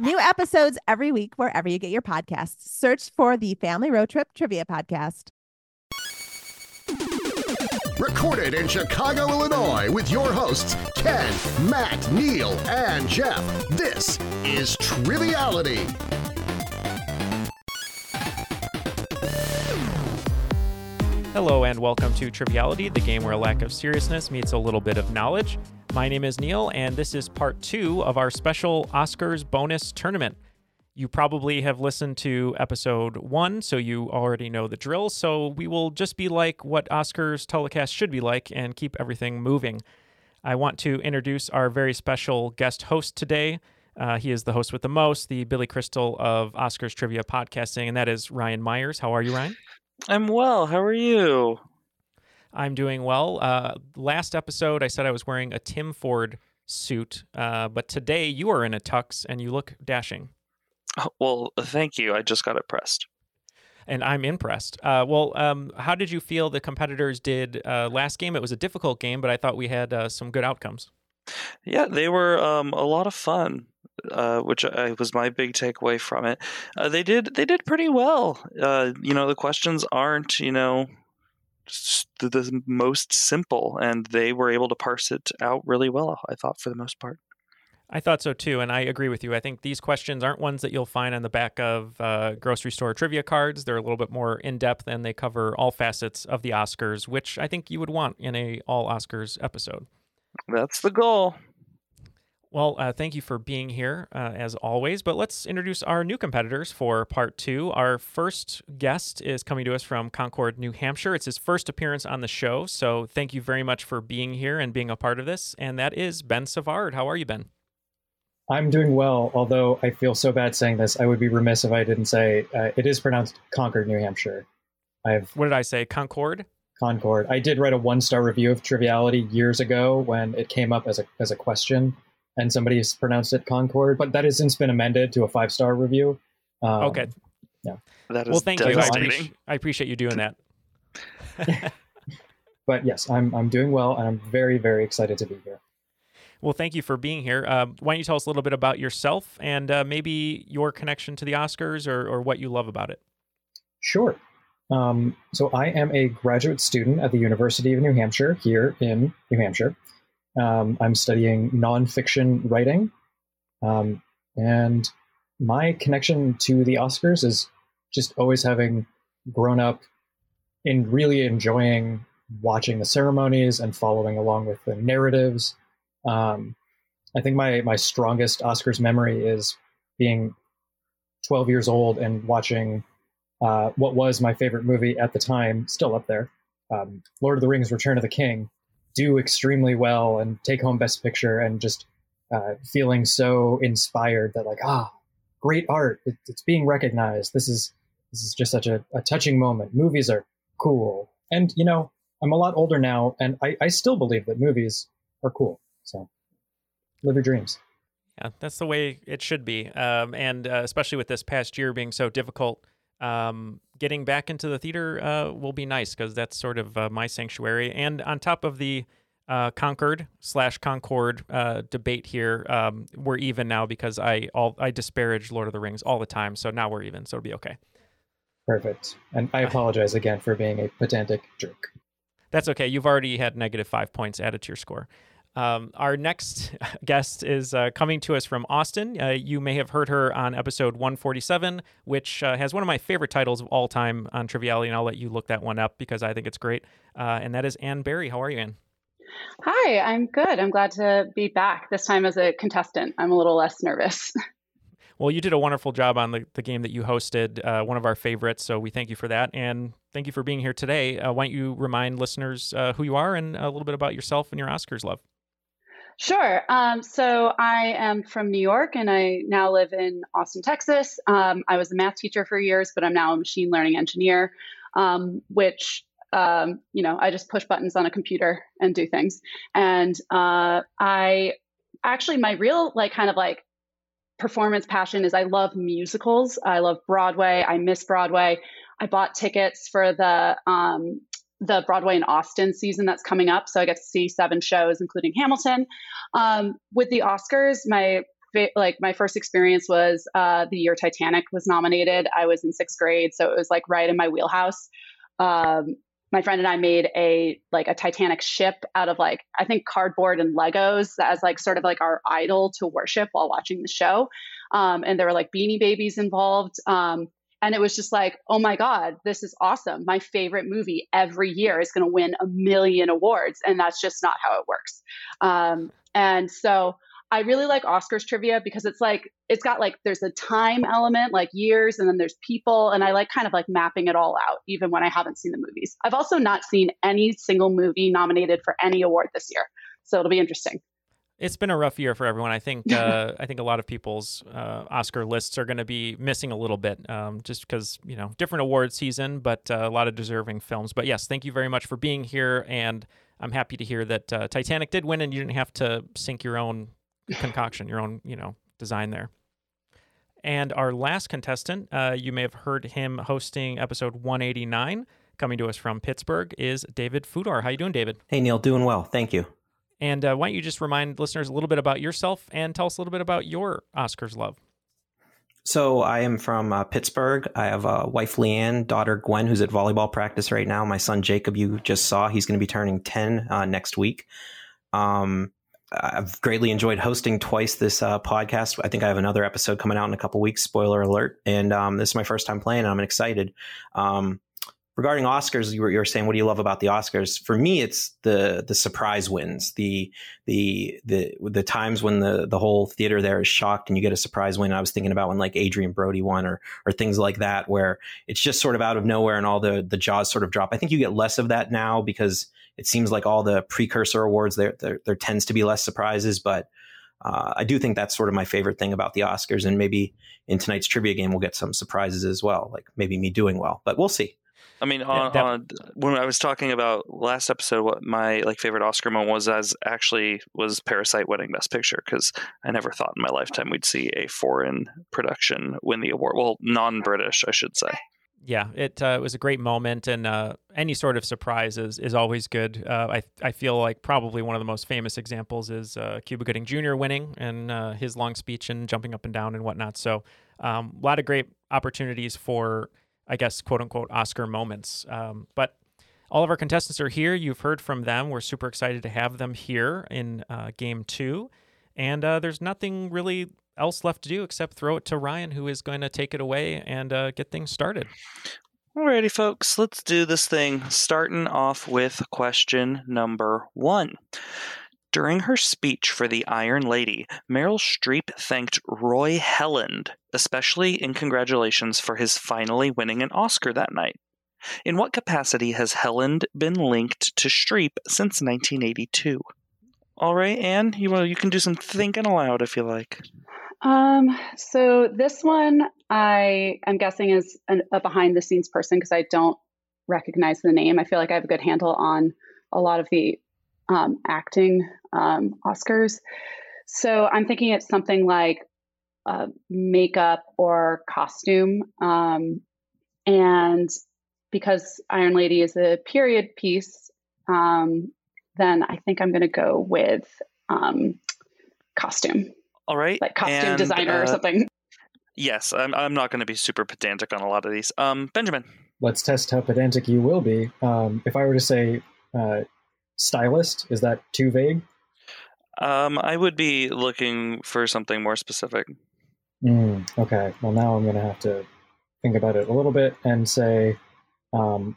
New episodes every week wherever you get your podcasts. Search for the Family Road Trip Trivia Podcast. Recorded in Chicago, Illinois, with your hosts, Ken, Matt, Neal, and Jeff. This is Triviality. Hello, and welcome to Triviality, the game where a lack of seriousness meets a little bit of knowledge. My name is Neal, and this is part two of our special Oscars bonus tournament. You probably have listened to episode one, so you already know the drill. So we will just be like what Oscars telecast should be like and keep everything moving. I want to introduce our very special guest host today. Uh, he is the host with the most, the Billy Crystal of Oscars Trivia Podcasting, and that is Ryan Meyers. How are you, Ryan? I'm well. How are you? I'm doing well. Uh, last episode, I said I was wearing a Tom Ford suit, uh, but today you are in a tux and you look dashing. Oh, well, thank you. I just got it pressed. And I'm impressed. Uh, well, um, how did you feel the competitors did uh, last game? It was a difficult game, but I thought we had uh, some good outcomes. Yeah, they were um, a lot of fun. Uh, which I, was my big takeaway from it. Uh, they did they did pretty well. Uh, you know, the questions aren't you know the, the, most simple, and they were able to parse it out really well. I thought for the most part. I thought so too, and I agree with you. I think these questions aren't ones that you'll find on the back of uh, grocery store trivia cards. They're a little bit more in depth, and they cover all facets of the Oscars, which I think you would want in a all Oscars episode. That's the goal. Well, uh, thank you for being here uh, as always. But let's introduce our new competitors for part two. Our first guest is coming to us from Concord, New Hampshire. It's his first appearance on the show. So thank you very much for being here and being a part of this. And that is Ben Savard. How are you, Ben? I'm doing well, although I feel so bad saying this. I would be remiss if I didn't say uh, it is pronounced Concord, New Hampshire. I've what did I say? Concord. Concord. I did write a one star review of Triviality years ago when it came up as a as a question and somebody has pronounced it Concord, but that has since been amended to a five star review. Um, okay. Yeah. That is well, thank you. I appreciate, I appreciate you doing that. but yes, I'm I'm doing well, and I'm very very excited to be here. Well, thank you for being here. Uh, why don't you tell us a little bit about yourself and uh, maybe your connection to the Oscars or, or what you love about it? Sure. Um, so I am a graduate student at the University of New Hampshire here in New Hampshire. Um, I'm studying nonfiction writing. Um, and my connection to the Oscars is just always having grown up in really enjoying watching the ceremonies and following along with the narratives. Um, I think my, my strongest Oscars memory is being 12 years old and watching uh, what was my favorite movie at the time, still up there, um, Lord of the Rings: Return of the King, do extremely well and take home Best Picture, and just uh, feeling so inspired that like ah, great art, it, it's being recognized. This is this is just such a, a, touching moment. Movies are cool, and you know I'm a lot older now, and I, I still believe that movies are cool. So live your dreams. Yeah, that's the way it should be, um, and uh, especially with this past year being so difficult um, getting back into the theater uh, will be nice because that's sort of uh, my sanctuary. And on top of the uh, Concord slash Concord uh, debate here, um, we're even now because I all I disparage Lord of the Rings all the time. So now we're even. So it'll be okay. Perfect. And I apologize again for being a pedantic jerk. That's okay. You've already had negative five points added to your score. Um, our next guest is uh, coming to us from Austin. Uh, you may have heard her on episode 147, which uh, has one of my favorite titles of all time on Triviality, and I'll let you look that one up because I think it's great. Uh, and that is Ann Berry. How are you, Ann? Hi, I'm good. I'm glad to be back, this time as a contestant. I'm a little less nervous. Well, you did a wonderful job on the, the game that you hosted, uh, one of our favorites. So we thank you for that. And thank you for being here today. Uh, why don't you remind listeners uh, who you are and a little bit about yourself and your Oscars love? Sure. Um, so I am from New York and I now live in Austin, Texas. Um, I was a math teacher for years, but I'm now a machine learning engineer, um, which, um, you know, I just push buttons on a computer and do things. And uh, I actually, my real, like, kind of like performance passion is I love musicals. I love Broadway. I miss Broadway. I bought tickets for the um, the Broadway in Austin season that's coming up. So I get to see seven shows, including Hamilton. Um, with the Oscars, my like my first experience was uh, the year Titanic was nominated. I was in sixth grade, so it was like right in my wheelhouse. Um, my friend and I made a like a Titanic ship out of like I think cardboard and Legos as like sort of like our idol to worship while watching the show. Um, and there were like Beanie Babies involved. Um, and it was just like, oh my God, this is awesome. My favorite movie every year is going to win a million awards. And that's just not how it works. Um, and so I really like Oscars trivia because it's like, it's got like, there's a time element, like years, and then there's people. And I like kind of like mapping it all out, even when I haven't seen the movies. I've also not seen any single movie nominated for any award this year. So it'll be interesting. It's been a rough year for everyone. I think uh, I think a lot of people's uh, Oscar lists are going to be missing a little bit, um, just because you know different award season, but uh, a lot of deserving films. But yes, thank you very much for being here, and I'm happy to hear that uh, Titanic did win, and you didn't have to sink your own concoction, your own you know design there. And our last contestant, uh, you may have heard him hosting episode 189, coming to us from Pittsburgh, is David Fudor. How you doing, David? Hey Neal, doing well, thank you. And uh, why don't you just remind listeners a little bit about yourself and tell us a little bit about your Oscars love? So I am from uh, Pittsburgh. I have a wife, Leanne, daughter, Gwen, who's at volleyball practice right now. My son, Jacob, you just saw, he's going to be turning 10 uh, next week. Um, I've greatly enjoyed hosting twice this uh, podcast. I think I have another episode coming out in a couple weeks. Spoiler alert! And um, this is my first time playing, and I'm excited. Um, regarding Oscars, you were, you were saying, what do you love about the Oscars? For me, it's the the surprise wins, the the the the times when the the whole theater there is shocked and you get a surprise win. I was thinking about when like Adrien Brody won, or or things like that, where it's just sort of out of nowhere and all the the jaws sort of drop. I think you get less of that now because it seems like all the precursor awards there there, there tends to be less surprises, but. Uh, I do think that's sort of my favorite thing about the Oscars, and maybe in tonight's trivia game we'll get some surprises as well, like maybe me doing well, but we'll see. I mean, on, that, on, when I was talking about last episode, what my like favorite Oscar moment was, as actually was Parasite winning Best Picture because I never thought in my lifetime we'd see a foreign production win the award. Well, non-British, I should say. Yeah, it uh, was a great moment, and uh, any sort of surprise is, is always good. Uh, I I feel like probably one of the most famous examples is uh, Cuba Gooding Jr. winning and uh, his long speech and jumping up and down and whatnot. So, um, a lot of great opportunities for I guess, quote unquote, Oscar moments. Um, but all of our contestants are here. You've heard from them. We're super excited to have them here in uh, game two. And uh, there's nothing really else left to do except throw it to Ryan, who is going to take it away and uh, get things started. Alrighty, folks, let's do this thing. Starting off with question number one. During her speech for the Iron Lady, Meryl Streep thanked Roy Helland, especially in congratulations for his finally winning an Oscar that night. In what capacity has Helland been linked to Streep since 1982? All right, Ann, you you can do some thinking aloud if you like. Um, so this one I am guessing is an, a behind the scenes person because I don't recognize the name. I feel like I have a good handle on a lot of the um, acting um, Oscars. So I'm thinking it's something like uh, makeup or costume. Um, and because Iron Lady is a period piece, um, then I think I'm going to go with um, costume. All right. Like costume and, designer uh, or something. Yes, I'm, I'm not going to be super pedantic on a lot of these. Um, Benjamin. Let's test how pedantic you will be. Um, if I were to say uh, stylist, is that too vague? Um, I would be looking for something more specific. Mm, okay. Well, now I'm going to have to think about it a little bit and say um,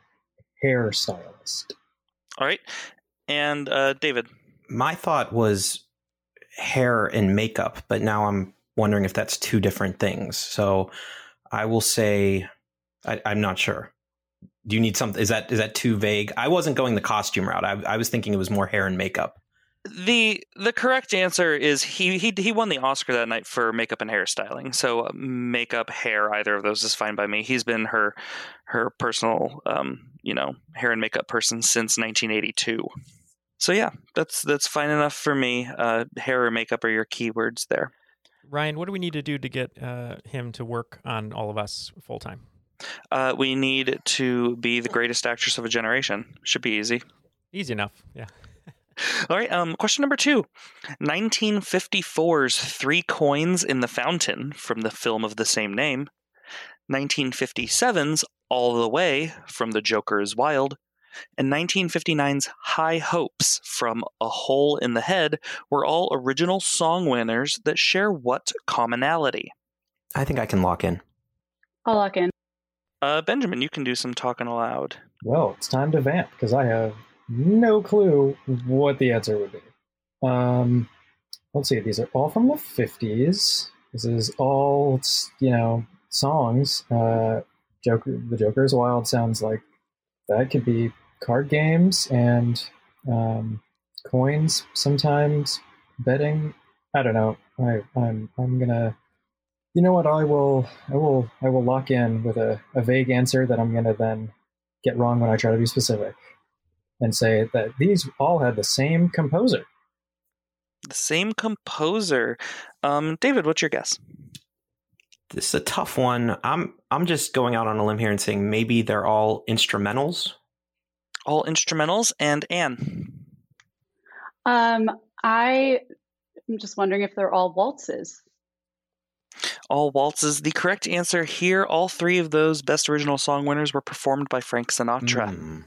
hairstylist. All right. And uh, David. My thought was hair and makeup, but now I'm wondering if that's two different things. So I will say I, am not sure. Do you need something? Is that is that too vague? I wasn't going the costume route. I, I was thinking it was more hair and makeup. The the correct answer is he he he won the Oscar that night for makeup and hairstyling. So uh, makeup, hair, either of those is fine by me. He's been her her personal um, you know hair and makeup person since 1982. So yeah, that's that's fine enough for me. Uh, hair or makeup are your keywords there. Ryan, what do we need to do to get uh, him to work on all of us full time? Uh, we need to be the greatest actress of a generation. Should be easy. Easy enough. Yeah. All right. Um, question number two 1954's Three Coins in the Fountain from the film of the same name. 1957's All the Way from The Joker is Wild. And 1959's High Hopes from A Hole in the Head were all original song winners that share what commonality? I think I can lock in. I'll lock in. Uh, Benjamin, you can do some talking aloud. Well, it's time to vamp because I have no clue what the answer would be. Um, let's see. These are all from the fifties. This is all you know songs. Uh, Joker, the Joker is Wild sounds like that could be card games and um, coins. Sometimes betting. I don't know. I, I'm I'm gonna you know what? I will, I will, I will lock in with a, a vague answer that I'm going to then get wrong when I try to be specific, and say that these all had the same composer. The same composer. Um, David, what's your guess? This is a tough one. I'm I'm just going out on a limb here and saying maybe they're all instrumentals. All instrumentals, and Ann. Um, I am just wondering if they're all waltzes. All waltzes. The correct answer here, all three of those Best Original Song winners were performed by Frank Sinatra. Mm.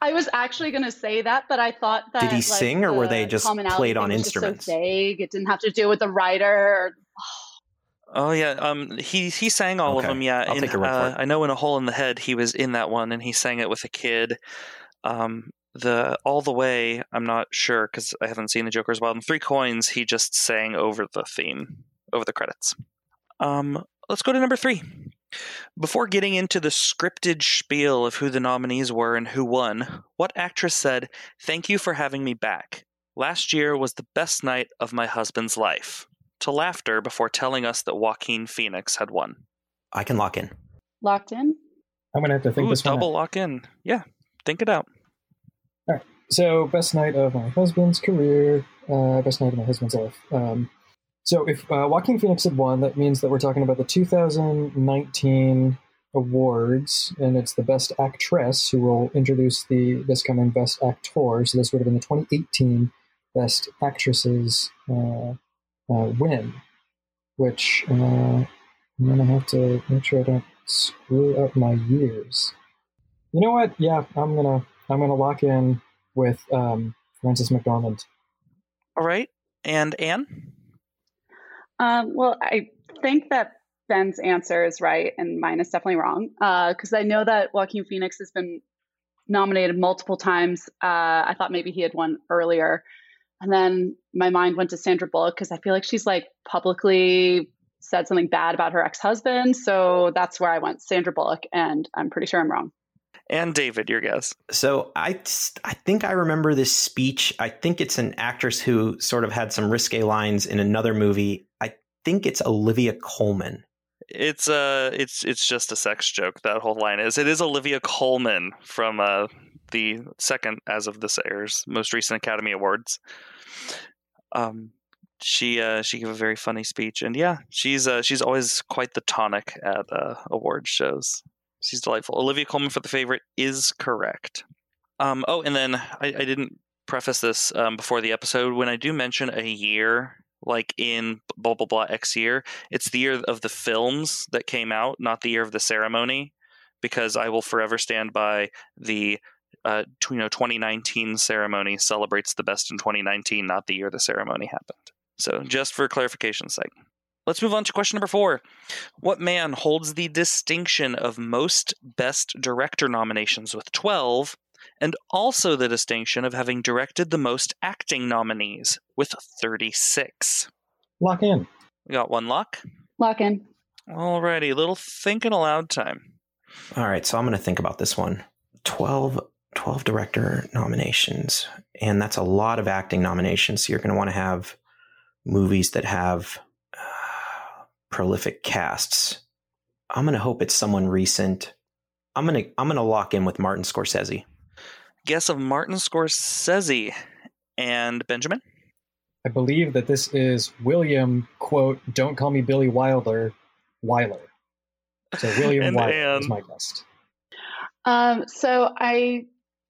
I was actually going to say that, but I thought that. Did he like, sing, or were they just played on instruments? so vague. It didn't have to do with the writer. Oh yeah, um, he he sang all Okay. of them. Yeah, I'll in, take your word for uh. I know in a hole in the head he was in that one, and he sang it with a kid. Um, the all the way, I'm not sure because I haven't seen the Joker's Wild. And Three Coins, he just sang over the theme, over the credits. Um, let's go to number three. Before getting into the scripted spiel of who the nominees were and who won, what actress said, "Thank you for having me back. Last year was the best night of my husband's life." To laughter before telling us that Joaquin Phoenix had won. I can lock in. Locked in. I'm going to have to think Ooh, this one out. double lock in. Yeah, think it out. All right. So, best night of my husband's career, uh, best night of my husband's life. Um, so, if uh, Joaquin Phoenix had won, that means that we're talking about the 2019 awards, and it's the best actress who will introduce the this coming best actor. So, this would have been the 2018 best actresses uh, uh, win, which uh, I'm gonna have to make sure I don't screw up my years. You know what? Yeah, I'm gonna I'm gonna lock in with um, Frances McDormand. All right. And Ann? Um, well, I think that Ben's answer is right, and mine is definitely wrong. Because I know that Joaquin Phoenix has been nominated multiple times. Uh, I thought maybe he had won earlier, and then my mind went to Sandra Bullock because I feel like she's like publicly said something bad about her ex-husband. So that's where I went, Sandra Bullock, and I'm pretty sure I'm wrong. And David, your guess. So I, I think I remember this speech. I think it's an actress who sort of had some risque lines in another movie. Think it's Olivia Colman. It's uh it's it's just a sex joke, that whole line is. It is Olivia Colman from uh the second as of this airs, most recent Academy Awards. Um she uh she gave a very funny speech and yeah, she's uh she's always quite the tonic at uh award shows. She's delightful. Olivia Colman for the favorite is correct. Um, oh, and then I, I didn't preface this um, before the episode. When I do mention a year, like in blah blah blah X year, it's the year of the films that came out, not the year of the ceremony, because I will forever stand by the uh, you know 2019 ceremony celebrates the best in 2019, not the year the ceremony happened. So just for clarification's sake. Let's move on to question number four. What man holds the distinction of most Best Director nominations with 12, and also the distinction of having directed the most acting nominees with 36? Lock in. We got one lock. Lock in. Alrighty, little thinking aloud time. All right, so I'm going to think about this one. 12, 12 director nominations, and that's a lot of acting nominations. So you're going to want to have movies that have uh, prolific casts. I'm going to hope it's someone recent. I'm going to I'm going to lock in with Martin Scorsese. Guess of Martin Scorsese and Benjamin. I believe that this is William, quote, don't call me Billy Wilder, Wyler. So William And Wyler Ann. is my guess. Um, so I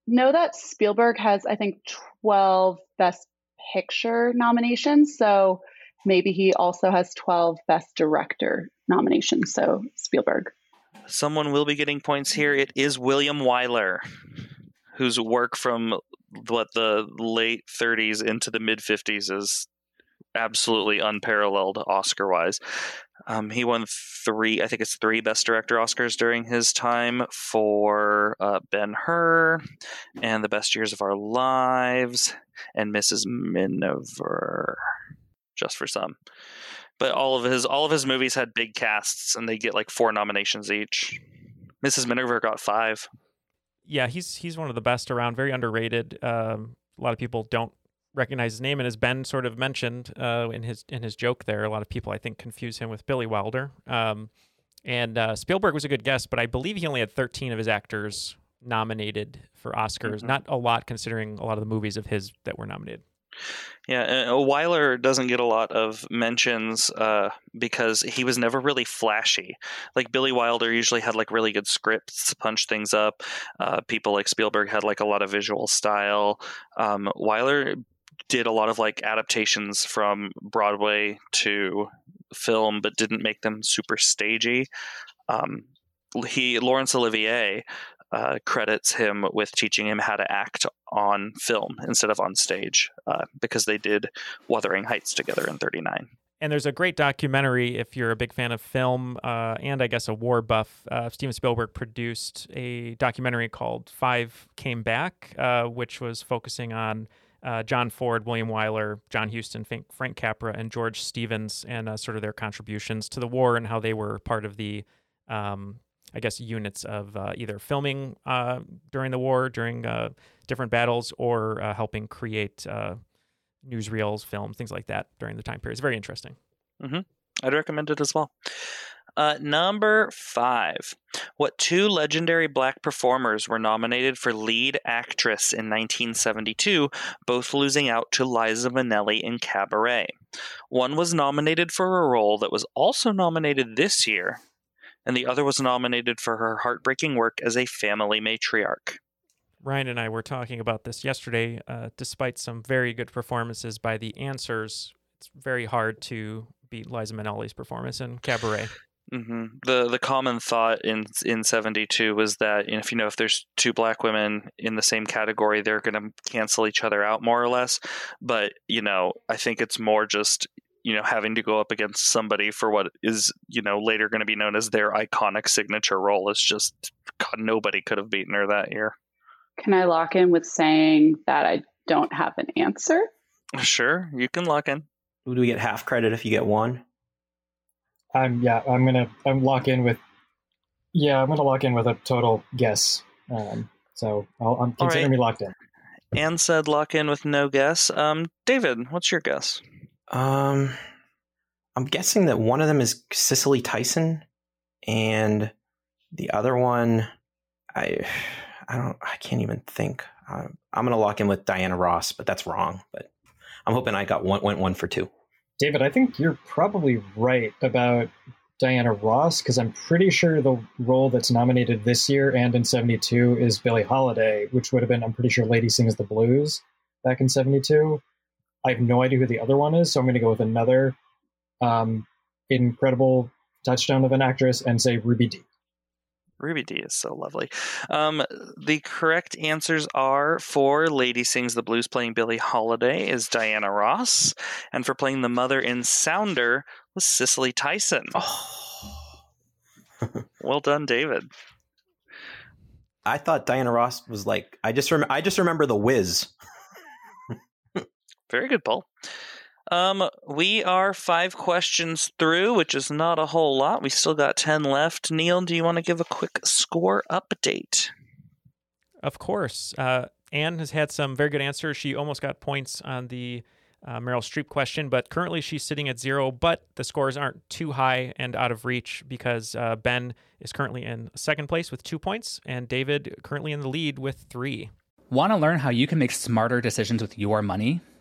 know that Spielberg has, I think, 12 Best Picture nominations. So maybe he also has 12 Best Director nominations. So Spielberg. Someone will be getting points here. It is William Wyler, whose work from what the late 30s into the mid 50s is absolutely unparalleled Oscar wise. Um, he won three, I think it's three Best Director Oscars during his time for uh, Ben Hur and The Best Years of Our Lives and Mrs. Miniver, just for some. But all of his all of his movies had big casts, and they get like four nominations each. Mrs. Miniver got five. Yeah, he's he's one of the best around. Very underrated. Um, a lot of people don't recognize his name, and as Ben sort of mentioned uh, in his in his joke there, a lot of people I think confuse him with Billy Wilder. Um, and uh, Spielberg was a good guest, but I believe he only had 13 of his actors nominated for Oscars. Mhm. Not a lot considering a lot of the movies of his that were nominated. Yeah, uh, Wyler doesn't get a lot of mentions uh, because he was never really flashy. Like Billy Wilder usually had like really good scripts to punch things up. Uh, people like Spielberg had like a lot of visual style. Um, Wyler did a lot of like adaptations from Broadway to film, but didn't make them super stagey. Um, he Laurence Olivier uh, credits him with teaching him how to act on film instead of on stage uh, because they did Wuthering Heights together in '39. And there's a great documentary if you're a big fan of film uh, and I guess a war buff. Uh, Steven Spielberg produced a documentary called Five Came Back, uh, which was focusing on uh, John Ford, William Wyler, John Huston, Frank, Capra, and George Stevens, and sort of their contributions to the war and how they were part of the, um, I guess, units of uh, either filming uh, during the war, during uh, different battles, or uh, helping create uh, newsreels, films, things like that during the time period. It's very interesting. hmm I'd recommend it as well. Uh, number five. What two legendary black performers were nominated for lead actress in 1972, both losing out to Liza Minnelli in Cabaret? One was nominated for a role that was also nominated this year, and the other was nominated for her heartbreaking work as a family matriarch. Ryan and I were talking about this yesterday. Uh, despite some very good performances by the answers, it's very hard to beat Liza Minnelli's performance in Cabaret. hmm The the common thought in in seventy two was that if you know if there's two black women in the same category, they're going to cancel each other out more or less. But you know, I think it's more just you know having to go up against somebody for what is you know later going to be known as their iconic signature role. Is just God, nobody could have beaten her that year. Can I lock in with saying that I don't have an answer? Sure, you can lock in. Do we get half credit if you get one? I'm yeah. I'm gonna I'm lock in with yeah. I'm gonna lock in with a total guess. Um, so I'll, I'm All consider right. me locked in. Ann said lock in with no guess. Um, David, what's your guess? Um, I'm guessing that one of them is Cicely Tyson, and the other one, I, I don't, I can't even think. Uh, I'm gonna lock in with Diana Ross, but that's wrong. But I'm hoping I got one, went one for two. David, I think you're probably right about Diana Ross because I'm pretty sure the role that's nominated this year and in 72 is Billie Holiday, which would have been, I'm pretty sure, Lady Sings the Blues back in 72. I have no idea who the other one is, so I'm going to go with another um, incredible touchdown of an actress and say Ruby Dee. Ruby Dee is so lovely. Um, the correct answers are for Lady Sings the Blues playing Billie Holiday is Diana Ross, and for playing the mother in Sounder was Cicely Tyson. Oh. well done, David. I thought Diana Ross was like I just rem- I just remember the Wiz. Very good, Paul. Um, we are five questions through, which is not a whole lot. We still got ten left. Neal, do you want to give a quick score update? Of course. Uh, Ann has had some very good answers. She almost got points on the uh, Meryl Streep question, but currently she's sitting at zero. But the scores aren't too high and out of reach because uh, Ben is currently in second place with two points, and David currently in the lead with three. Want to learn how you can make smarter decisions with your money?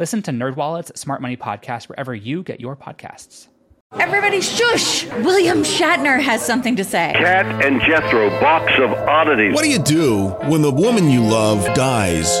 Listen to NerdWallet's Smart Money Podcast wherever you get your podcasts. Everybody shush! William Shatner has something to say. Kat and Jethro, box of oddities. What do you do when the woman you love dies?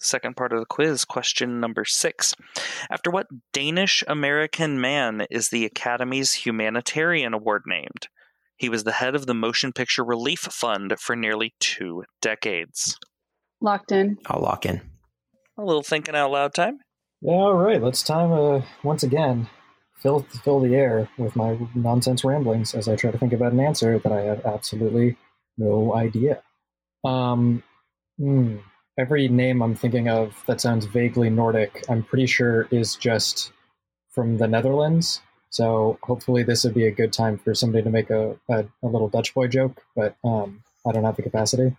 second part of the quiz, question number six. After what Danish American man is the Academy's Humanitarian Award named? He was the head of the Motion Picture Relief Fund for nearly two decades. Locked in. I'll lock in. A little thinking out loud time. Yeah, all right. Let's time uh, once again fill fill the air with my nonsense ramblings as I try to think about an answer that I have absolutely no idea. Um, hmm, every name I'm thinking of that sounds vaguely Nordic, I'm pretty sure is just from the Netherlands. So hopefully this would be a good time for somebody to make a, a, a little Dutch boy joke, but um, I don't have the capacity.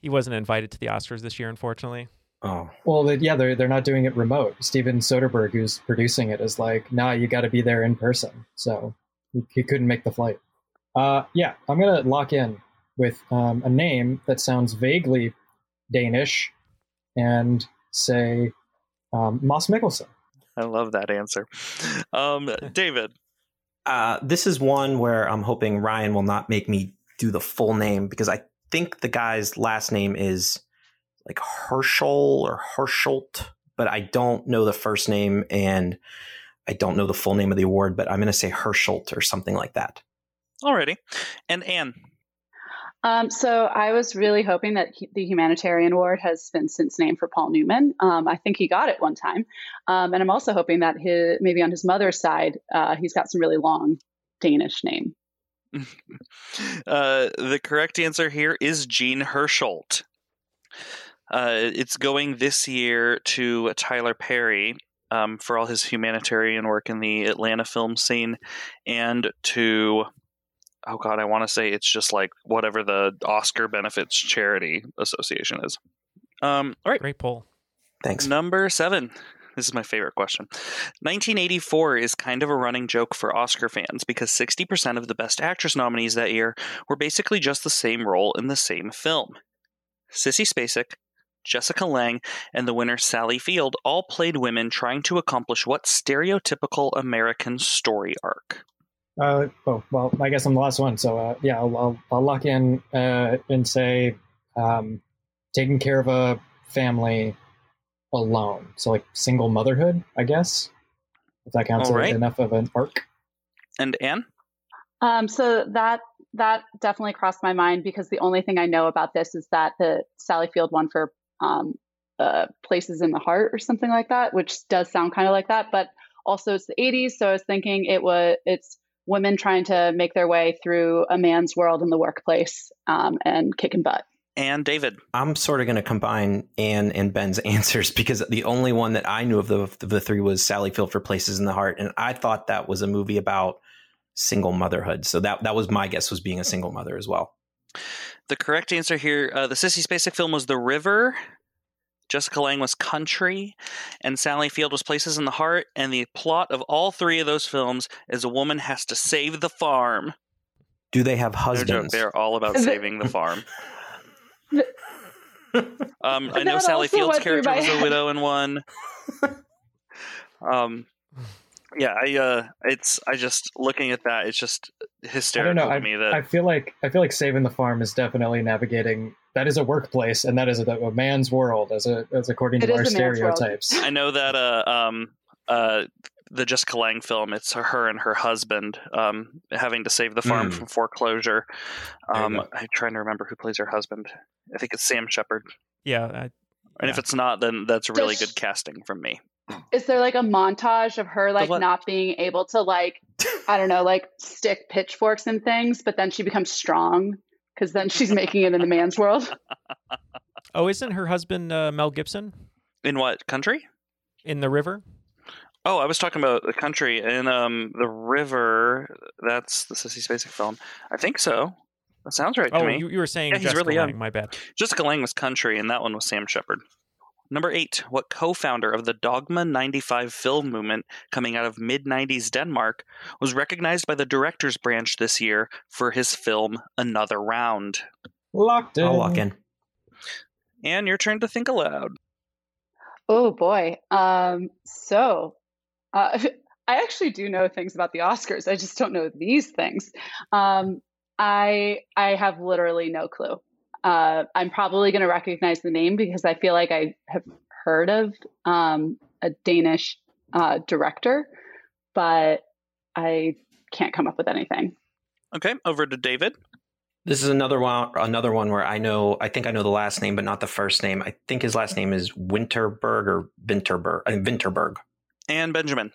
He wasn't invited to the Oscars this year, unfortunately. Oh. Well, they, yeah, they're they're not doing it remote. Steven Soderbergh, who's producing it, is like, nah, you got to be there in person. So he, he couldn't make the flight. Uh, yeah, I'm gonna lock in with um, a name that sounds vaguely Danish, and say um, Moss Mikkelsen. I love that answer. Um, David. Uh, this is one where I'm hoping Ryan will not make me do the full name because I think the guy's last name is like Herschel or Herschelt, but I don't know the first name and I don't know the full name of the award, but I'm going to say Herschelt or something like that. Alrighty. And Ann. Um, so I was really hoping that he, the humanitarian award has been since named for Paul Newman. Um, I think he got it one time, um, and I'm also hoping that his, maybe on his mother's side, uh, he's got some really long Danish name. uh, the correct answer here is Jean Hersholt. Uh, it's going this year to Tyler Perry um, for all his humanitarian work in the Atlanta film scene, and to oh god, I want to say it's just like whatever the Oscar benefits charity association is. Um, all right, great poll. Thanks. Number seven. This is my favorite question. 1984 is kind of a running joke for Oscar fans because 60% of the Best Actress nominees that year were basically just the same role in the same film. Sissy Spacek, Jessica Lange, and the winner Sally Field all played women trying to accomplish what stereotypical American story arc? Uh, oh, well, I guess I'm the last one. So, uh, yeah, I'll, I'll, I'll lock in uh, and say um, taking care of a family alone. So, like single motherhood, I guess, if that counts All as right. enough of an arc. And Ann? Um, so that that definitely crossed my mind because the only thing I know about this is that the Sally Field one for um, uh, Places in the Heart or something like that, which does sound kind of like that. But also, it's the '80s, so I was thinking it was it's women trying to make their way through a man's world in the workplace um, and kicking butt. And David. I'm sort of going to combine Ann and Ben's answers because the only one that I knew of the, of the three was Sally Field for Places in the Heart, and I thought that was a movie about single motherhood. So that that was my guess was being a single mother as well. The correct answer here, uh, the Sissy Spacek film was The River. Jessica Lange was Country, and Sally Field was Places in the Heart. And the plot of all three of those films is a woman has to save the farm. Do they have No joke, husbands? they're all about saving the farm. Um, I know Sally Field's character my was a widow in one. um, yeah, I uh, it's I just looking at that, it's just I don't hysterical know. to I, me that I feel like I feel like saving the farm is definitely navigating. That is a workplace, and that is a, a man's world, as a as according It to our a man's world. stereotypes. I know that uh um uh the Jessica Lange film, it's her and her husband um having to save the farm Mm. from foreclosure. Um. I'm trying to remember who plays her husband. I think it's Sam Shepard. Yeah, I, And if it's not, then that's really Does- good casting from me. Is there like a montage of her like not being able to like I don't know like stick pitchforks and things, but then she becomes strong because then she's making it in the man's world. oh, isn't her husband uh, Mel Gibson In what country? in The River? Oh, I was talking about the country and um the river. That's the Sissy Spacek film. I think so. That sounds right to Oh, me. you, you were saying Yeah, he's Jessica really young. Lange, My bad. Jessica Lange was country, and that one was Sam Shepard. Number eight, what co founder of the Dogma 95 film movement coming out of mid 90s Denmark was recognized by the director's branch this year for his film Another Round? Locked in. I'll lock in. And your turn to think aloud. Oh boy. Um, so uh, I actually do know things about the Oscars. I just don't know these things. Um, I I have literally no clue. Uh, I'm probably going to recognize the name because I feel like I have heard of um, a Danish uh, director, but I can't come up with anything. Okay, over to David. This is another one. Another one where I know. I think I know the last name, but not the first name. I think his last name is Winterberg or Winterberg. I mean, Winterberg. And Benjamin.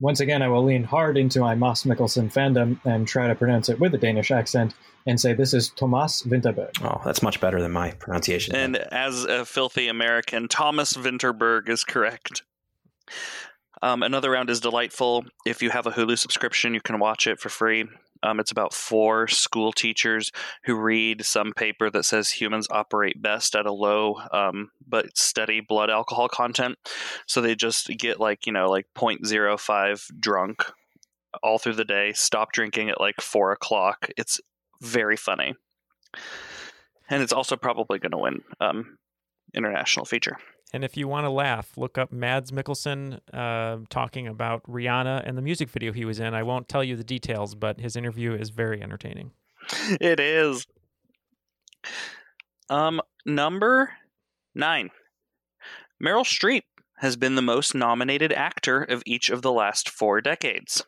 Once again, I will lean hard into my Moss Mikkelsen fandom and try to pronounce it with a Danish accent and say this is Thomas Vinterberg. Oh, that's much better than my pronunciation. And as a filthy American, Thomas Vinterberg is correct. Um, another round is delightful. If you have a Hulu subscription, you can watch it for free. Um, it's about four school teachers who read some paper that says humans operate best at a low um, but steady blood alcohol content. So they just get like, you know, like 0.05 drunk all through the day, stop drinking at like four o'clock. It's very funny. And it's also probably going to win um, international feature. And if you want to laugh, look up Mads Mikkelsen uh, talking about Rihanna and the music video he was in. I won't tell you the details, but his interview is very entertaining. it is. Um, number nine. Meryl Streep has been the most nominated actor of each of the last four decades.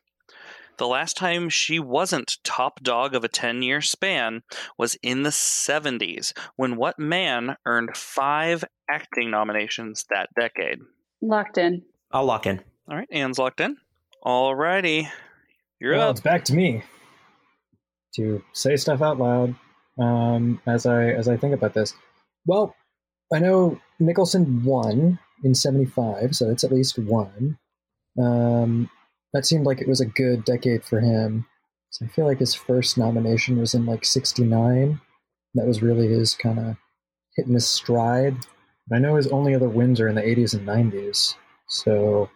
The last time she wasn't top dog of a 10 year span was in the 70s, when what man earned five acting nominations that decade? Locked in. I'll lock in. All right, Ann's locked in. All righty. You're well, up. it's back to me to say stuff out loud um, as I as I think about this. Well, I know Nicholson won in '75, so that's at least one. Um, that seemed like it was a good decade for him. So I feel like his first nomination was in like '69. That was really his kind of hitting his stride. I know his only other wins are in the 80s and 90s. So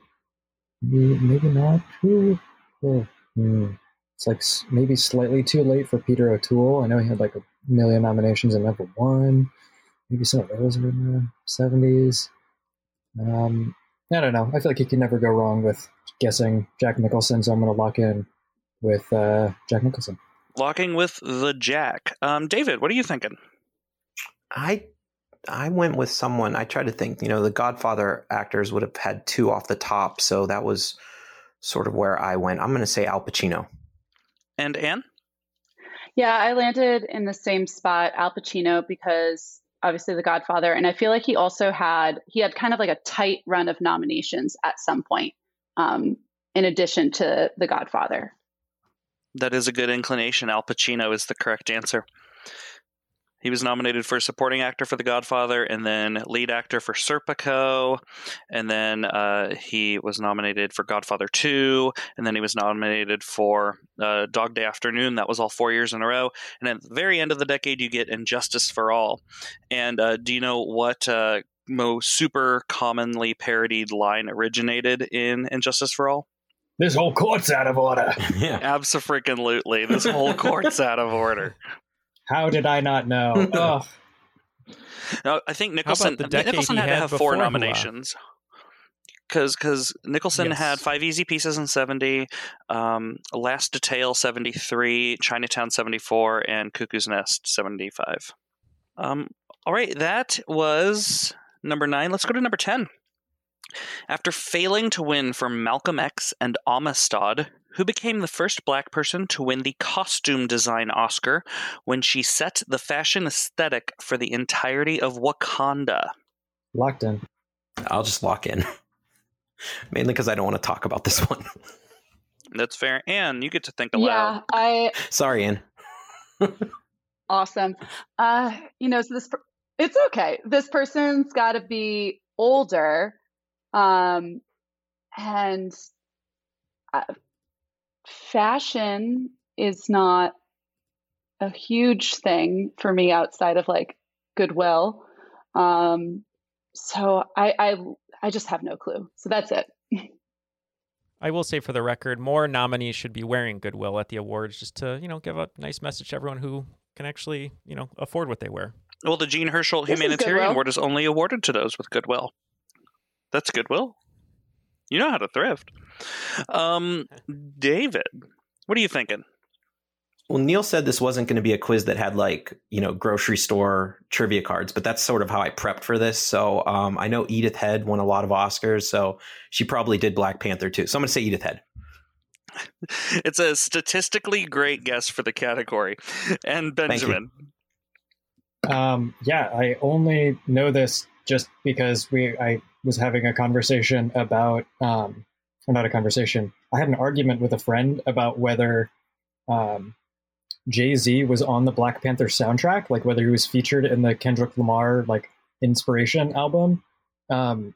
maybe, maybe not. Ooh, oh, hmm. It's like maybe slightly too late for Peter O'Toole. I know he had like a million nominations and never won. Maybe some of those were in the 70s. Um, I don't know. I feel like you can never go wrong with guessing Jack Nicholson, so I'm going to lock in with uh, Jack Nicholson. Locking with the Jack. Um, David, what are you thinking? I I went with someone. I tried to think. You know, the Godfather actors would have had two off the top, so that was sort of where I went. I'm going to say Al Pacino. And Ann? Yeah, I landed in the same spot, Al Pacino, because obviously The Godfather, and I feel like he also had he had kind of like a tight run of nominations at some point, um, in addition to The Godfather. That is a good inclination. Al Pacino is the correct answer. He was nominated for supporting actor for The Godfather, and then lead actor for Serpico, and then uh, he was nominated for Godfather Two, and then he was nominated for uh, Dog Day Afternoon. That was all four years in a row. And at the very end of the decade, you get And Justice for All. And uh, do you know what uh, most super commonly parodied line originated in And Justice for All? This whole court's out of order. yeah, absolutely. This whole court's out of order. How did I not know? oh, No, I think Nicholson. the I think decade Nicholson he had to have four nominations. Because because Nicholson Yes. had Five Easy Pieces in seventy, um, Last Detail seventy three, Chinatown seventy four, and Cuckoo's Nest seventy five. Um, all right, that was number nine. Let's go to number ten. After failing to win for Malcolm X and Amistad, who became the first black person to win the costume design Oscar when she set the fashion aesthetic for the entirety of Wakanda? locked in. I'll just lock in. Mainly because I don't want to talk about this one. That's fair. And you get to think aloud. Yeah, I Sorry, Ann. awesome. Uh, you know, so this per- it's okay. This person's got to be older, um, and uh, fashion is not a huge thing for me outside of like Goodwill. Um, so I, I I just have no clue. So that's it. I will say for the record, more nominees should be wearing Goodwill at the awards just to, you know, give a nice message to everyone who can actually, you know, afford what they wear. Well, the Jean Hersholt This is Humanitarian Award is only awarded to those with Goodwill. That's Goodwill. You know how to thrift. Um, David, what are you thinking? Well, Neal said this wasn't going to be a quiz that had like, you know, grocery store trivia cards, but that's sort of how I prepped for this. So um, I know Edith Head won a lot of Oscars, so she probably did Black Panther too. So I'm going to say Edith Head. It's a statistically great guess for the category. And. Benjamin. Um, yeah, I only know this just because we I was having a conversation about um, or not a conversation. I had an argument with a friend about whether um, Jay Z was on the Black Panther soundtrack, like whether he was featured in the Kendrick Lamar like inspiration album. Um,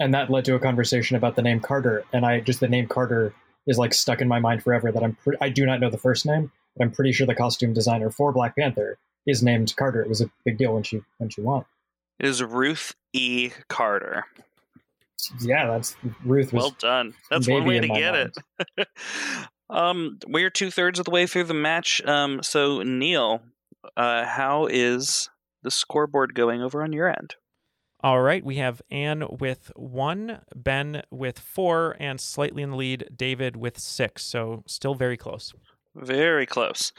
and that led to a conversation about the name Carter, and I just the name Carter is like stuck in my mind forever. That I'm pre- I do not know the first name, but I'm pretty sure the costume designer for Black Panther is named Carter. It was a big deal when she when she won. It is Ruth E. Carter. Yeah, that's Ruth. Well done. That's one way to get mind. it. um, we're two thirds of the way through the match. Um, so Neal, uh, how is the scoreboard going over on your end? All right, we have Ann with one, Ben with four, and slightly in the lead, David with six. So still very close. Very close.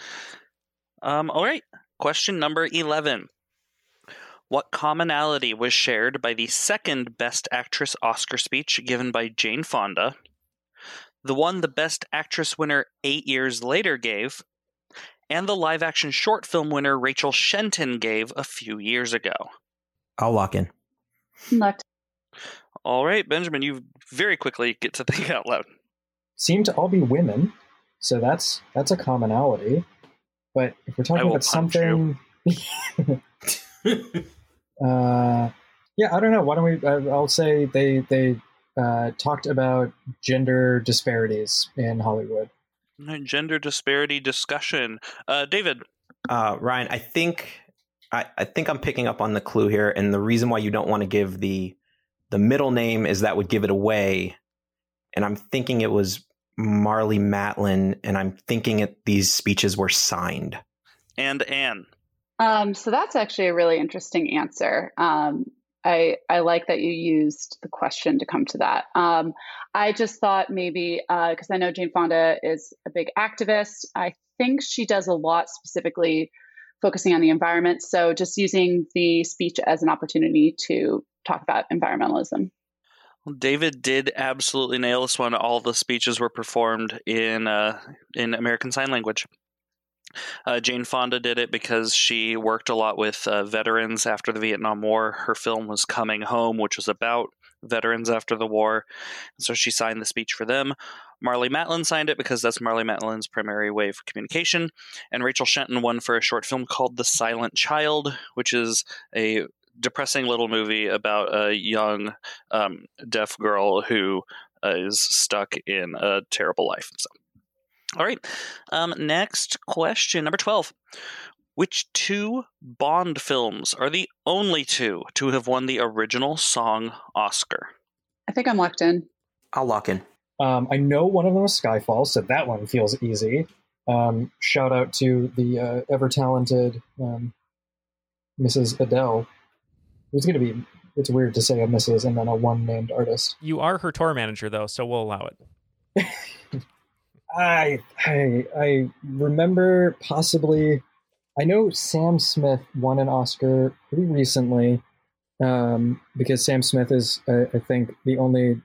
Um, all right. Question number 11. What commonality was shared by the second Best Actress Oscar speech given by Jane Fonda, the one the Best Actress winner eight years later gave, and the live action short film winner Rachel Shenton gave a few years ago? I'll lock in. Locked. All right, Benjamin, you very quickly get to think out loud. seem to all be women, so that's that's a commonality. But if we're talking about punch something, uh, yeah, I don't know. Why don't we? I'll say they they uh, talked about gender disparities in Hollywood. Gender disparity discussion. Uh, David, Uh, Ryan, I think I, I think I'm picking up on the clue here, and the reason why you don't want to give the the middle name is that would give it away. And I'm thinking it was Marlee Matlin, and I'm thinking it these speeches were signed. And Ann. Um, so that's actually a really interesting answer. Um, I I like that you used the question to come to that. Um, I just thought maybe because uh, I know Jane Fonda is a big activist. I think she does a lot specifically focusing on the environment. So just using the speech as an opportunity to talk about environmentalism. David did absolutely nail this one. All the speeches were performed in uh, in American Sign Language. Uh, Jane Fonda did it because she worked a lot with uh, veterans after the Vietnam War. Her film was Coming Home, which was about veterans after the war. So she signed the speech for them. Marlee Matlin signed it because that's Marlee Matlin's primary way of communication. And Rachel Shenton won for a short film called The Silent Child, which is a depressing little movie about a young um, deaf girl who uh, is stuck in a terrible life. So. All right. Um, next question, number 12. Which two Bond films are the only two to have won the original song Oscar? I think I'm locked in. I'll lock in. Um, I know one of them is Skyfall, so that one feels easy. Um, shout out to the uh, ever talented um, Mrs. Adele. It's going to be, it's weird to say a Mrs. and then a one named artist. You are her tour manager, though, so we'll allow it. I, I I remember possibly. I know Sam Smith won an Oscar pretty recently um, because Sam Smith is, I think, the only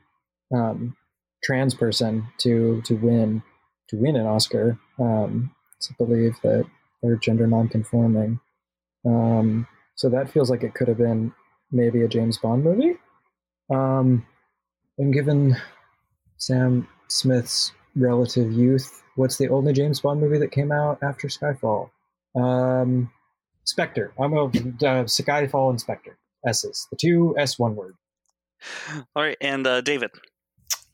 um, trans person to to win to win an Oscar. Um, I believe that they're gender nonconforming. Um, so that feels like it could have been maybe a James Bond movie. Um, and given Sam Smith's relative youth. What's the only James Bond movie that came out after Skyfall? Um, Spectre. I'm a uh, Skyfall and Spectre. S's. The two S one word. All right, and uh, David.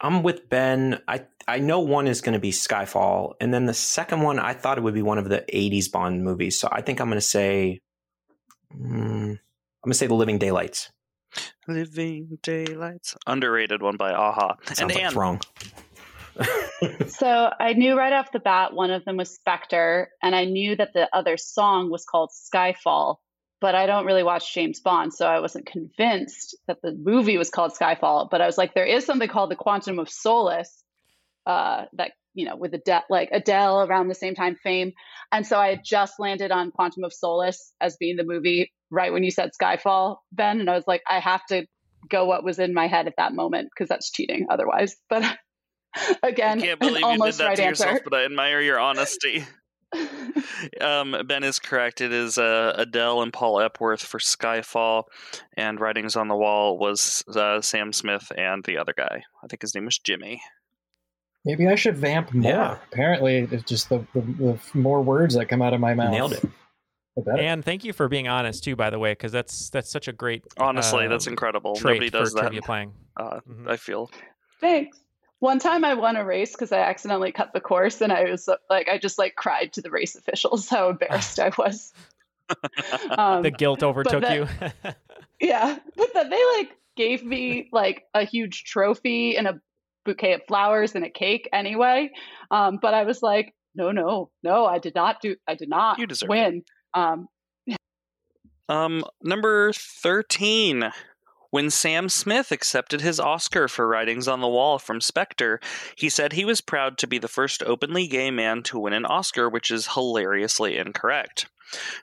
I'm with Ben. I I know one is going to be Skyfall, and then the second one I thought it would be one of the '80s Bond movies. So I think I'm going to say, mm, I'm going to say The Living Daylights. Living Daylights, underrated one by a-ha. Sounds and like Ann. it's wrong. so I knew right off the bat one of them was Spectre, and I knew that the other song was called Skyfall. But I don't really watch James Bond, so I wasn't convinced that the movie was called Skyfall. But I was like, there is something called the Quantum of Solace uh, that you know with Adele, like Adele around the same time fame, and so I had just landed on Quantum of Solace as being the movie right when you said Skyfall, Ben, and I was like, I have to go what was in my head at that moment because that's cheating otherwise. But Again, I can't believe you almost did that right to answer. yourself, but I admire your honesty. um, ben is correct. It is uh, Adele and Paul Epworth for Skyfall, and Writing's on the Wall was uh, Sam Smith and the other guy. I think his name was Jimmy. Maybe I should vamp more. Yeah. Apparently, it's just the, the, the more words that come out of my mouth. Nailed it. And thank you for being honest too, by the way, because that's that's such a great Honestly, uh, that's incredible. trait Nobody does for that. playing. Uh, Mhm. I feel. Thanks. One time I won a race because I accidentally cut the course and I was like, I just like cried to the race officials how embarrassed I was. Um, the guilt overtook that- you. yeah. But then they like gave me like a huge trophy and a bouquet of flowers and a cake anyway. Um, but I was like, no, no, no, I did not do, I did not You deserve win. Um, Um, number 13. When Sam Smith accepted his Oscar for Writing's on the Wall from Spectre, he said he was proud to be the first openly gay man to win an Oscar, which is hilariously incorrect.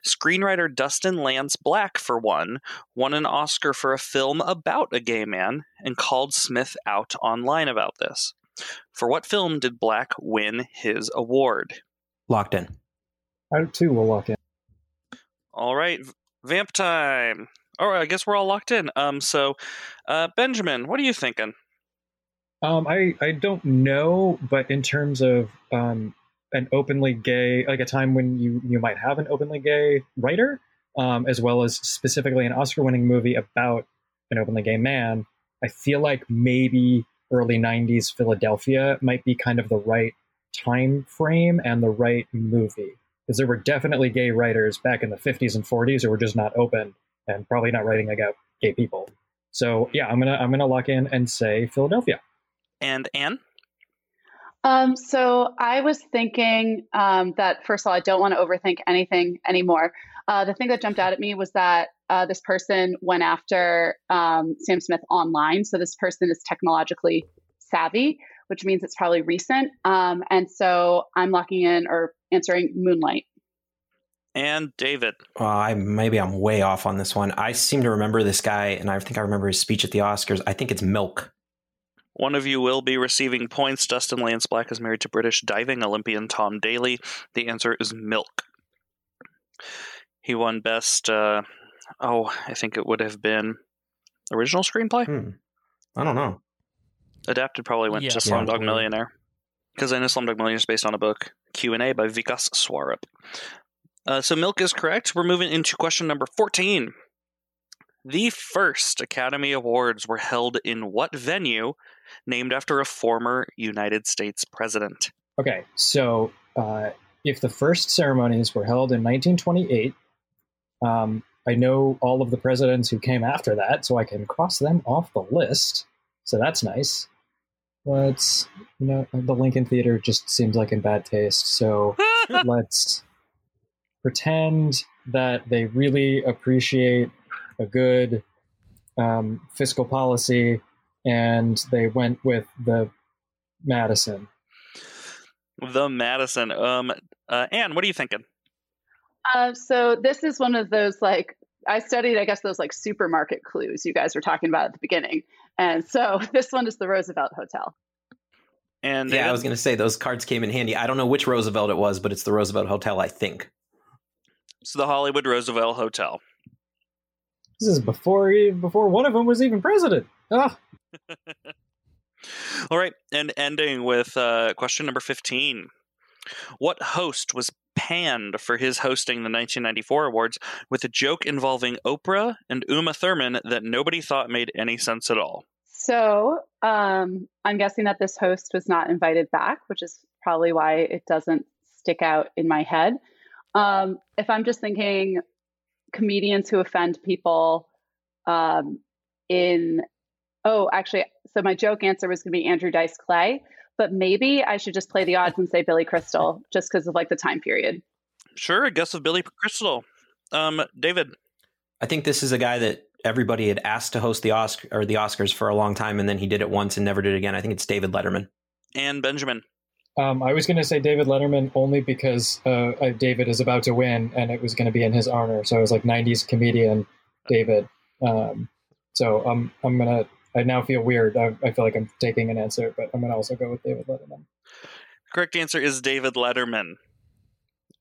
Screenwriter Dustin Lance Black, for one, won an Oscar for a film about a gay man and called Smith out online about this. For what film did Black win his award? Locked in. I too will lock in. All right, vamp time. All right, I guess we're all locked in. Um, so, uh, Benjamin, what are you thinking? Um, I I don't know, but in terms of um, an openly gay, like a time when you you might have an openly gay writer, um, as well as specifically an Oscar-winning movie about an openly gay man, I feel like maybe early '90s Philadelphia might be kind of the right time frame and the right movie. because there were definitely gay writers back in the 50s and 40s who were just not open and probably not writing about gay people. So yeah, I'm gonna I'm gonna lock in and say Philadelphia. And Ann? Um, so I was thinking um, that first of all, I don't want to overthink anything anymore. Uh, the thing that jumped out at me was that uh, this person went after um, Sam Smith online. So this person is technologically savvy, which means it's probably recent. Um, and so I'm locking in or answering Moonlight. And David. Well, I maybe I'm way off on this one. I seem to remember this guy, and I think I remember his speech at the Oscars. I think it's Milk. One of you will be receiving points. Dustin Lance Black is married to British diving Olympian Tom Daley. The answer is Milk. He won Best. Uh, oh, I think it would have been original screenplay. Hmm. I don't know. Adapted probably went Yeah, to Slumdog probably. Millionaire because I know Slumdog Millionaire is based on a book Q and A by Vikas Swarup. Uh, so Milk is correct. We're moving into question number fourteen. The first Academy Awards were held in what venue, named after a former United States president? Okay, so uh, if the first ceremonies were held in 1928, um, I know all of the presidents who came after that, so I can cross them off the list. So that's nice. But you know, the Lincoln Theater just seems like in bad taste. So let's pretend that they really appreciate a good um, fiscal policy, and they went with the Madison. The Madison. Um, uh, Ann, what are you thinking? Uh, so this is one of those like I studied, I guess those like supermarket clues you guys were talking about at the beginning, and so this one is the Roosevelt Hotel. And yeah, David? I was going to say those cards came in handy. I don't know which Roosevelt it was, but it's the Roosevelt Hotel, I think. It's the Hollywood Roosevelt Hotel. This is before he, before one of them was even president. Ah, All right, and ending with uh, question number 15. What host was panned for his hosting the 1994 awards with a joke involving Oprah and Uma Thurman that nobody thought made any sense at all? So um, I'm guessing that this host was not invited back, which is probably why it doesn't stick out in my head. Um, if I'm just thinking comedians who offend people um, in, oh, actually, so my joke answer was going to be Andrew Dice Clay, but maybe I should just play the odds and say Billy Crystal just because of like the time period. Sure, a guess of Billy Crystal. Um, David. I think this is a guy that everybody had asked to host the Oscar or the Oscars for a long time, and then he did it once and never did it again. I think it's David Letterman. And Benjamin. Um, I was going to say David Letterman only because uh, David is about to win, and it was going to be in his honor. So I was like '90s comedian David. Um, so I'm I'm gonna. I now feel weird. I, I feel like I'm taking an answer, but I'm gonna also go with David Letterman. Correct answer is David Letterman.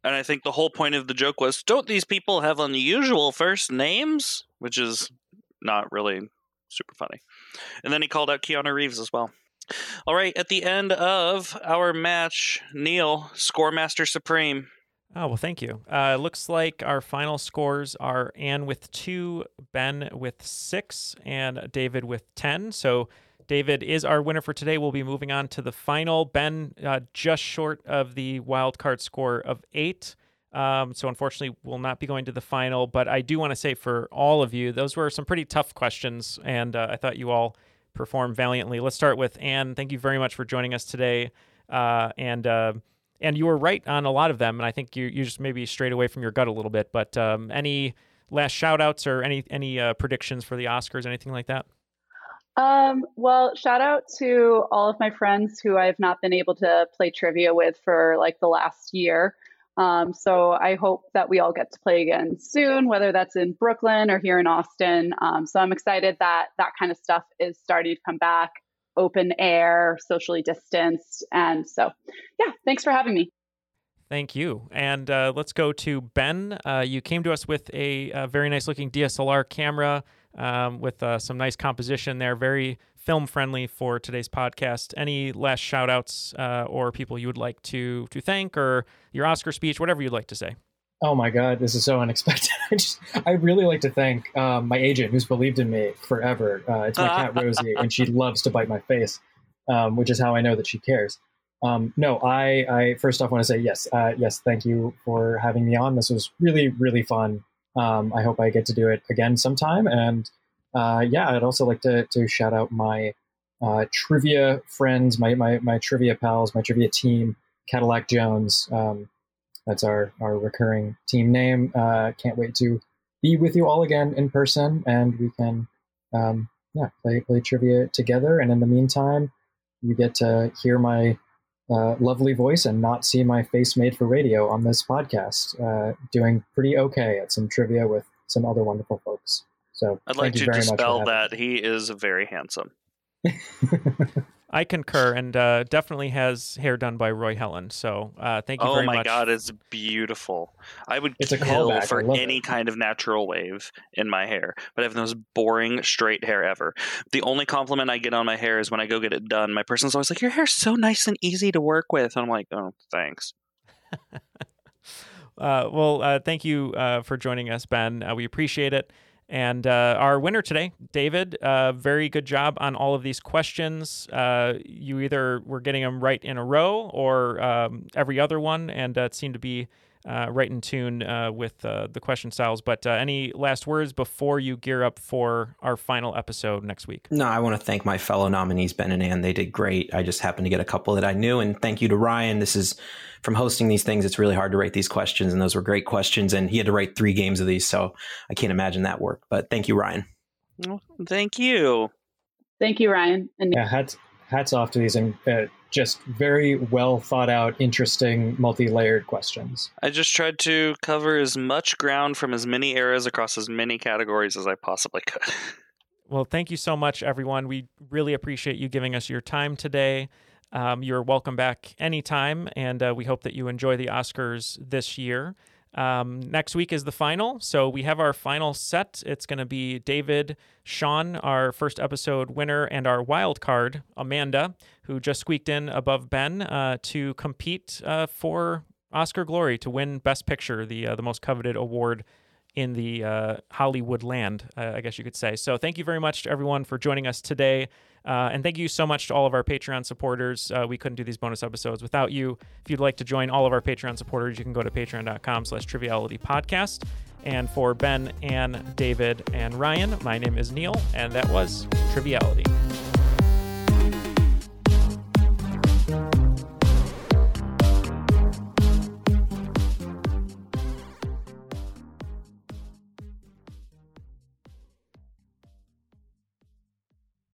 And I think the whole point of the joke was don't these people have unusual first names? Which is not really super funny. And then he called out Keanu Reeves as well. All right, at the end of our match, Neal, Scoremaster Supreme. Oh, well, thank you. Uh, looks like our final scores are Ann with two, Ben with six, and David with 10. So David is our winner for today. We'll be moving on to the final. Ben uh, just short of the wild card score of eight. Um, so unfortunately, we'll not be going to the final. But I do want to say for all of you, those were some pretty tough questions, and uh, I thought you all performed valiantly. Let's start with Ann. Thank you very much for joining us today. Uh, and uh, and you were right on a lot of them. And I think you you just maybe strayed away from your gut a little bit. But um, any last shout outs or any any uh, predictions for the Oscars, anything like that? Um, well, shout out to all of my friends who I've not been able to play trivia with for like the last year. Um, so I hope that we all get to play again soon, whether that's in Brooklyn or here in Austin. Um, so I'm excited that that kind of stuff is starting to come back, open air, socially distanced. And so, yeah, thanks for having me. Thank you. And uh, let's go to Ben. Uh, you came to us with a, a very nice looking DSLR camera um, with uh, some nice composition there, very film friendly for today's podcast. Any last shout outs uh, or people you would like to, to thank or your Oscar speech, whatever you'd like to say? Oh my god, this is so unexpected. I just, I really like to thank um, my agent who's believed in me forever. Uh, it's my cat Rosie, and she loves to bite my face, um, which is how I know that she cares. Um, no, I, I first off want to say yes, uh, yes, thank you for having me on. This was really, really fun. Um, I hope I get to do it again sometime. And uh, yeah, I'd also like to, to shout out my uh, trivia friends, my, my, my trivia pals, my trivia team, Cadillac Jones. Um, that's our, our recurring team name. Uh, can't wait to be with you all again in person and we can um, yeah, play, play trivia together. And in the meantime, you get to hear my uh, lovely voice and not see my face made for radio on this podcast, uh, doing pretty okay at some trivia with some other wonderful folks. So I'd like to very dispel having that he is very handsome. I concur, and uh, definitely has hair done by Roy Helen. So uh, thank you oh very my much. god, it's beautiful. I would It's a kill callback, for love any kind of natural wave in my hair, but I have the most boring straight hair ever. The only compliment I get on my hair is when I go get it done. My person's always like, "Your hair's so nice and easy to work with." And I'm like, "Oh, thanks." Uh, well, uh, thank you uh, for joining us, Ben. Uh, we appreciate it. And uh, our winner today, David, uh, very good job on all of these questions. Uh, you either were getting them right in a row or um, every other one, and uh, it seemed to be uh, right in tune uh, with uh, the question styles. But uh, any last words before you gear up for our final episode next week? No, I want to thank my fellow nominees, Ben and Ann. They did great. I just happened to get a couple that I knew. And thank you to Ryan. This is from hosting these things. It's really hard to write these questions, and those were great questions. And he had to write three games of these. So I can't imagine that work. But thank you, Ryan. Well, thank you. Thank you, Ryan. And Yeah, hats hats off to these and uh, just very well thought out, interesting, multi layered questions. I just tried to cover as much ground from as many eras across as many categories as I possibly could. Well, thank you so much, everyone. We really appreciate you giving us your time today. Um, you're welcome back anytime, and uh, we hope that you enjoy the Oscars this year. Um, next week is the final, so we have our final set. It's going to be David, Sean, our first episode winner, and our wild card, Amanda, who just squeaked in above Ben uh, to compete uh, for Oscar glory to win Best Picture, the uh, the most coveted award in the uh, Hollywood land, uh, I guess you could say. So thank you very much to everyone for joining us today. Uh, and thank you so much to all of our Patreon supporters. Uh, we couldn't do these bonus episodes without you. If you'd like to join all of our Patreon supporters, you can go to patreon.com slash triviality podcast. And for Ben, Ann, David, and Ryan, my name is Neal, and that was Triviality.